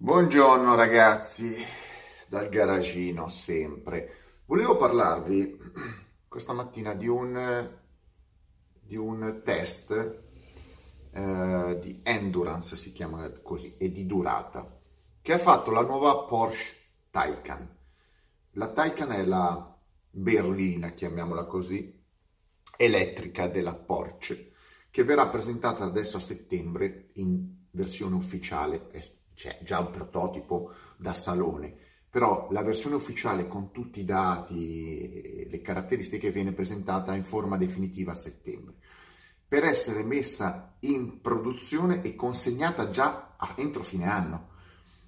Buongiorno ragazzi, dal garagino sempre. Volevo parlarvi questa mattina di un, di un test eh, di endurance, si chiama così, e di durata, che ha fatto la nuova Porsche Taycan. La Taycan è la berlina, chiamiamola così, elettrica della Porsche, che verrà presentata adesso a settembre in versione ufficiale c'è già un prototipo da salone, però la versione ufficiale con tutti i dati e le caratteristiche viene presentata in forma definitiva a settembre, per essere messa in produzione e consegnata già entro fine anno.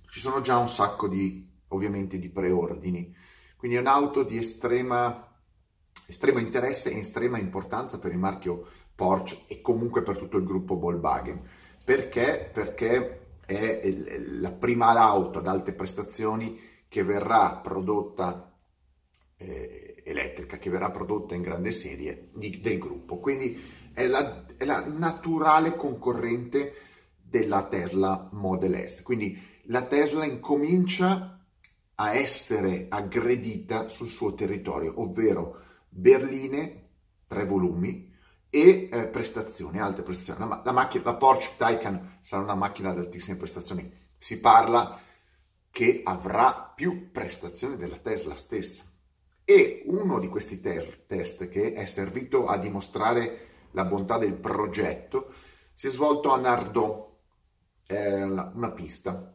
Ci sono già un sacco di, ovviamente, di preordini, quindi è un'auto di estrema, estremo interesse e estrema importanza per il marchio Porsche e comunque per tutto il gruppo Volkswagen. Perché? Perché è la prima auto ad alte prestazioni che verrà prodotta eh, elettrica, che verrà prodotta in grande serie di, del gruppo. Quindi è la, è la naturale concorrente della Tesla Model S. Quindi la Tesla incomincia a essere aggredita sul suo territorio, ovvero berline, tre volumi, e eh, prestazioni, alte prestazioni. La, la, macchina, la Porsche Taycan sarà una macchina ad altissime prestazioni. Si parla che avrà più prestazioni della Tesla stessa. E uno di questi test, test che è servito a dimostrare la bontà del progetto si è svolto a Nardò, eh, una pista,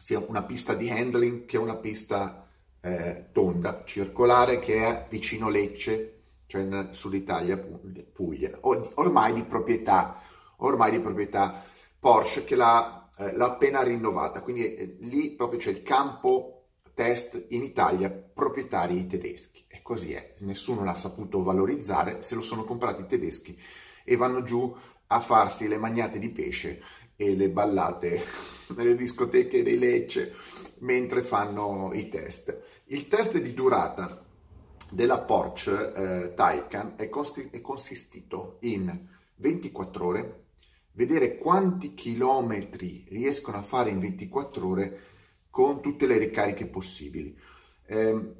sia una pista di handling che una pista eh, tonda, circolare, che è vicino Lecce, cioè in Sud Italia, Puglia, ormai di proprietà, ormai di proprietà Porsche che l'ha, eh, l'ha appena rinnovata, quindi eh, lì proprio c'è il campo test in Italia proprietari tedeschi. E così è, nessuno l'ha saputo valorizzare, se lo sono comprati i tedeschi e vanno giù a farsi le magnate di pesce e le ballate nelle discoteche dei Lecce mentre fanno i test. Il test di durata della Porsche eh, Taycan è, costi- è consistito in 24 ore, vedere quanti chilometri riescono a fare in 24 ore con tutte le ricariche possibili. Eh,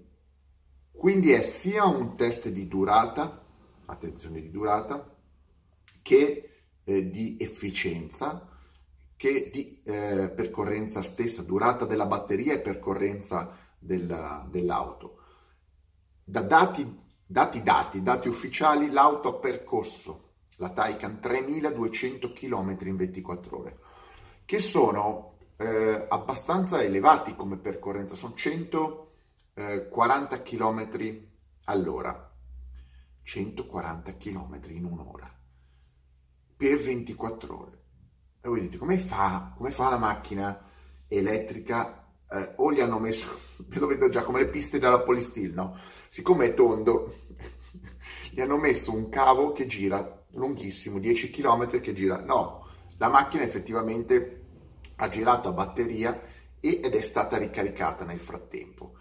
quindi è sia un test di durata, attenzione di durata, che eh, di efficienza, che di eh, percorrenza stessa, durata della batteria e percorrenza della, dell'auto. Da dati, dati, dati, dati ufficiali, l'auto ha percorso la Taycan 3200 km in 24 ore, che sono eh, abbastanza elevati come percorrenza, sono 140 km all'ora. 140 km in un'ora per 24 ore. E voi dite, come fa, come fa la macchina elettrica eh, o gli hanno messo, ve lo vedo già come le piste della Polistil, no? Siccome è tondo, gli hanno messo un cavo che gira lunghissimo, 10 km che gira, no, la macchina effettivamente ha girato a batteria ed è stata ricaricata nel frattempo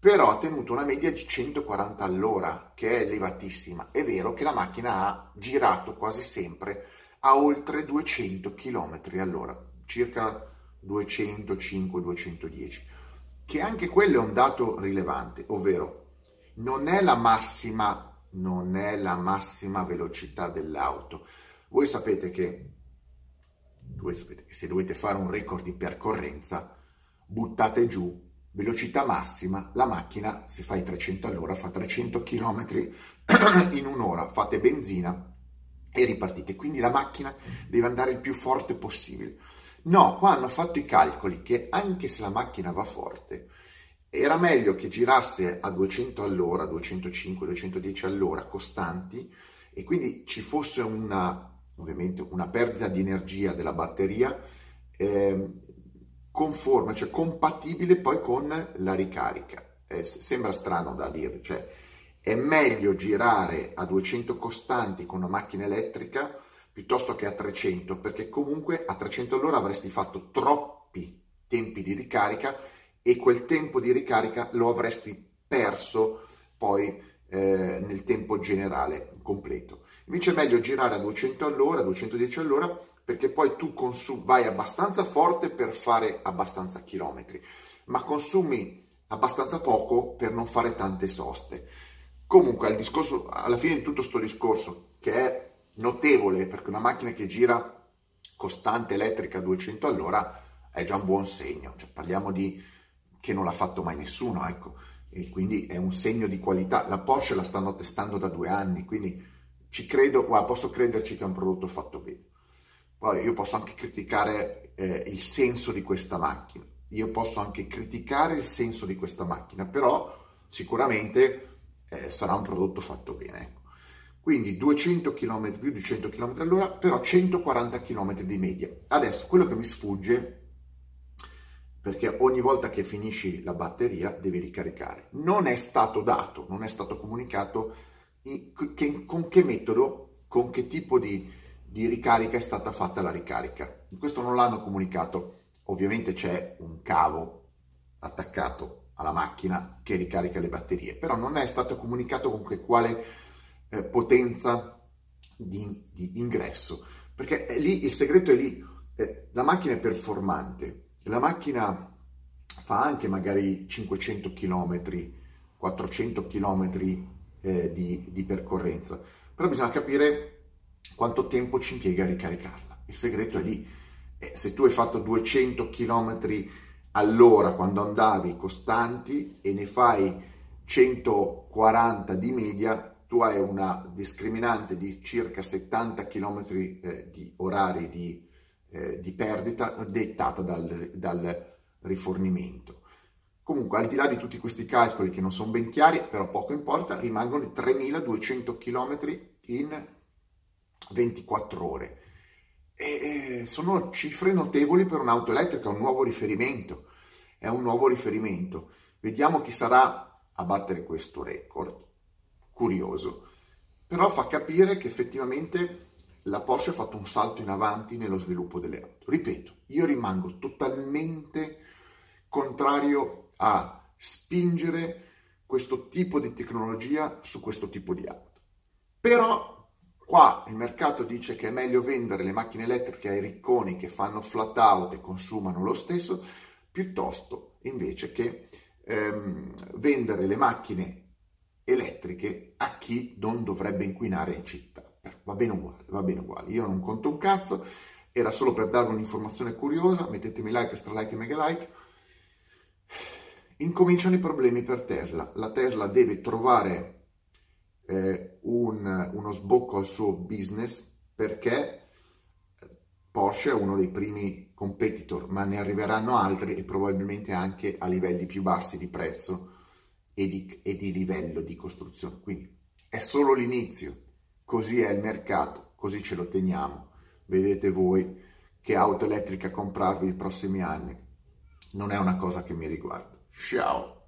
però ha tenuto una media di 140 all'ora, che è elevatissima. È vero che la macchina ha girato quasi sempre a oltre 200 km all'ora, circa 205-210, che anche quello è un dato rilevante, ovvero non è la massima, non è la massima velocità dell'auto. Voi sapete che, voi sapete che se dovete fare un record di percorrenza, buttate giù velocità massima, la macchina se fai 300 all'ora fa 300 km in un'ora, fate benzina e ripartite. Quindi la macchina deve andare il più forte possibile. No, qua hanno fatto i calcoli che anche se la macchina va forte, era meglio che girasse a 200 all'ora, 205, 210 all'ora costanti e quindi ci fosse una, ovviamente una perdita di energia della batteria eh, conforme, cioè compatibile poi con la ricarica. Eh, sembra strano da dire, cioè è meglio girare a 200 costanti con una macchina elettrica piuttosto che a 300, perché comunque a 300 all'ora avresti fatto troppi tempi di ricarica e quel tempo di ricarica lo avresti perso poi eh, nel tempo generale completo. Invece è meglio girare a 200 all'ora, 210 all'ora, perché poi tu consum- vai abbastanza forte per fare abbastanza chilometri, ma consumi abbastanza poco per non fare tante soste. Comunque, al discorso, alla fine di tutto questo discorso, che è notevole perché una macchina che gira costante elettrica a 200 all'ora è già un buon segno, cioè, parliamo di che non l'ha fatto mai nessuno, ecco, e quindi è un segno di qualità. La Porsche la stanno testando da due anni, quindi ci credo, guarda, posso crederci che è un prodotto fatto bene. Poi io posso anche criticare eh, il senso di questa macchina, io posso anche criticare il senso di questa macchina, però sicuramente eh, sarà un prodotto fatto bene. Quindi 200 km più di 100 km all'ora, però 140 km di media. Adesso quello che mi sfugge, perché ogni volta che finisci la batteria devi ricaricare, non è stato dato, non è stato comunicato in, che, con che metodo, con che tipo di, di ricarica è stata fatta la ricarica. Questo non l'hanno comunicato. Ovviamente c'è un cavo attaccato alla macchina che ricarica le batterie, però non è stato comunicato con che quale eh, potenza di, di, ingresso, perché lì, il segreto è lì, eh, la macchina è performante, la macchina fa anche magari 500 km, 400 km eh, di, di percorrenza, però bisogna capire quanto tempo ci impiega a ricaricarla. Il segreto è lì. Eh, se tu hai fatto 200 km all'ora quando andavi costanti e ne fai 140 di media, tu hai una discriminante di circa 70 km eh, di orari di, eh, di, perdita dettata dal, dal rifornimento. Comunque, al di là di tutti questi calcoli che non sono ben chiari, però poco importa, rimangono 3200 km in 24 ore. E sono cifre notevoli per un'auto elettrica, un nuovo riferimento. È un nuovo riferimento. Vediamo chi sarà a battere questo record curioso, però fa capire che effettivamente la Porsche ha fatto un salto in avanti nello sviluppo delle auto. Ripeto, io rimango totalmente contrario a spingere questo tipo di tecnologia su questo tipo di auto. Però qua il mercato dice che è meglio vendere le macchine elettriche ai ricconi che fanno flat out e consumano lo stesso, piuttosto invece che ehm, vendere le macchine elettriche a chi non dovrebbe inquinare in città. Va bene uguale, va bene uguale. Io non conto un cazzo, era solo per darvi un'informazione curiosa, mettetemi like, extra like e mega like. Incominciano i problemi per Tesla. La Tesla deve trovare eh, un, uno sbocco al suo business perché Porsche è uno dei primi competitor, ma ne arriveranno altri e probabilmente anche a livelli più bassi di prezzo e di, e di livello di costruzione. Quindi è solo l'inizio, così è il mercato, così ce lo teniamo. Vedete voi che auto elettrica comprarvi i prossimi anni. Non è una cosa che mi riguarda. Ciao!